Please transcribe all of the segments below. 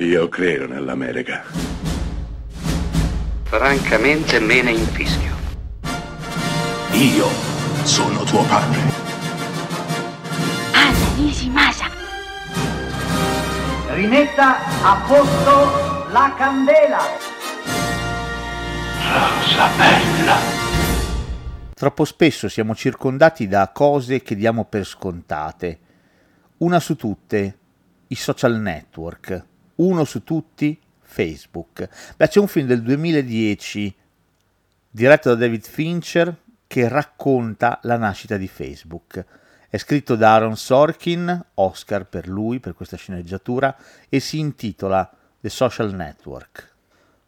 Io credo nell'America. Francamente me ne infischio. Io sono tuo padre. Anna Nishimasa. Rimetta a posto la candela. Rosa bella. Troppo spesso siamo circondati da cose che diamo per scontate. Una su tutte, i social network. Uno su tutti, Facebook. Beh, c'è un film del 2010 diretto da David Fincher che racconta la nascita di Facebook. È scritto da Aaron Sorkin, Oscar per lui, per questa sceneggiatura, e si intitola The Social Network.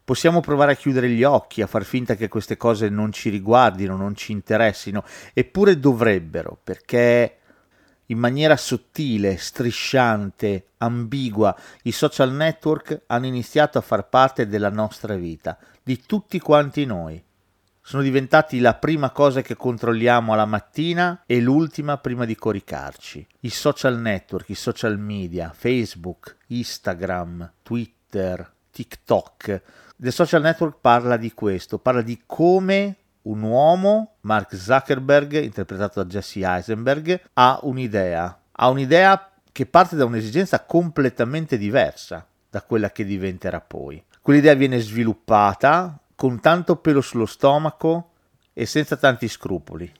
Possiamo provare a chiudere gli occhi, a far finta che queste cose non ci riguardino, non ci interessino, eppure dovrebbero, perché in maniera sottile, strisciante, ambigua, i social network hanno iniziato a far parte della nostra vita, di tutti quanti noi. Sono diventati la prima cosa che controlliamo alla mattina e l'ultima prima di coricarci. I social network, i social media, Facebook, Instagram, Twitter, TikTok. The social network parla di questo, parla di come un uomo, Mark Zuckerberg, interpretato da Jesse Eisenberg, ha un'idea. Ha un'idea che parte da un'esigenza completamente diversa da quella che diventerà poi. Quell'idea viene sviluppata con tanto pelo sullo stomaco e senza tanti scrupoli.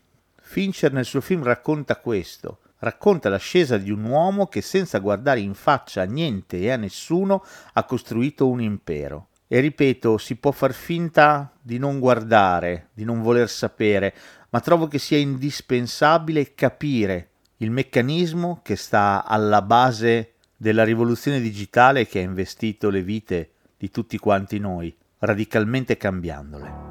Fincher nel suo film racconta questo, racconta l'ascesa di un uomo che senza guardare in faccia a niente e a nessuno ha costruito un impero. E ripeto, si può far finta di non guardare, di non voler sapere, ma trovo che sia indispensabile capire il meccanismo che sta alla base della rivoluzione digitale che ha investito le vite di tutti quanti noi, radicalmente cambiandole.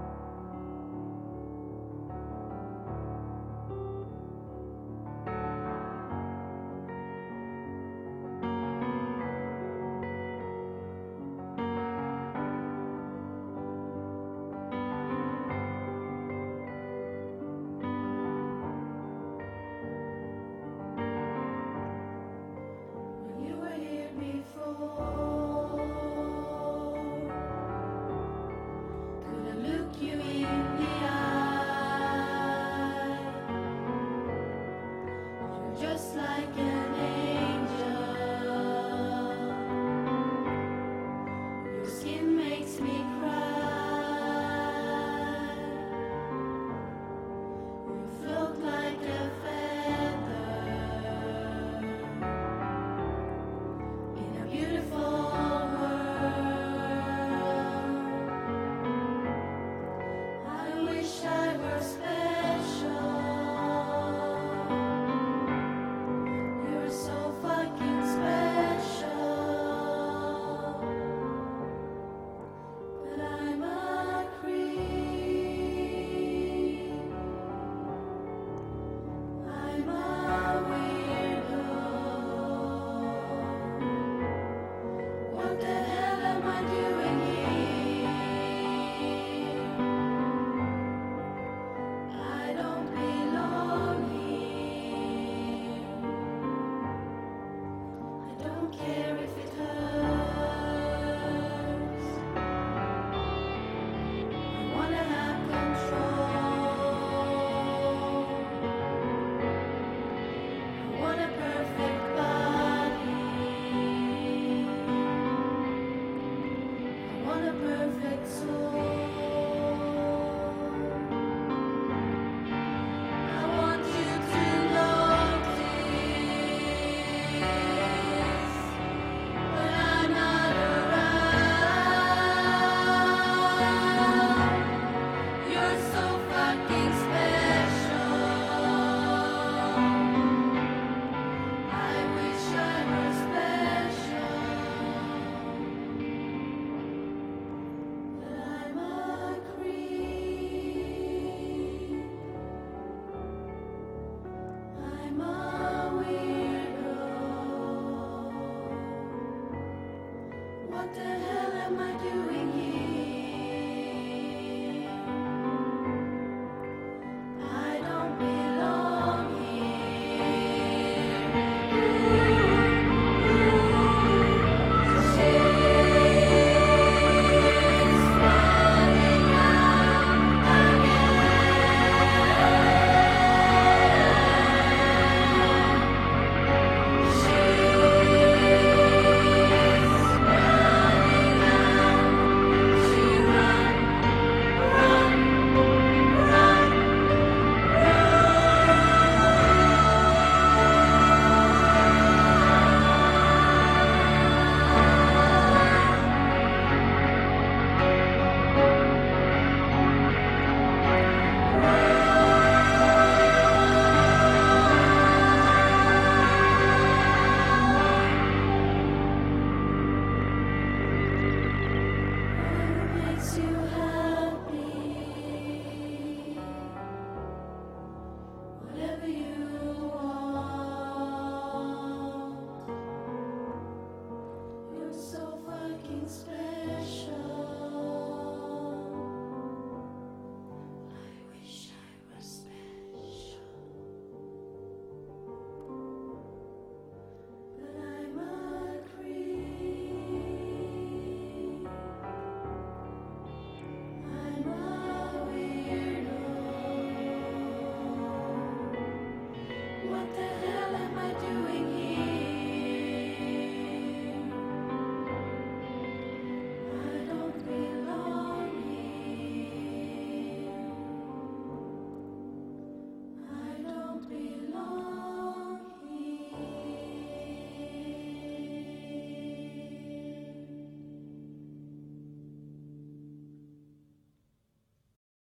The hell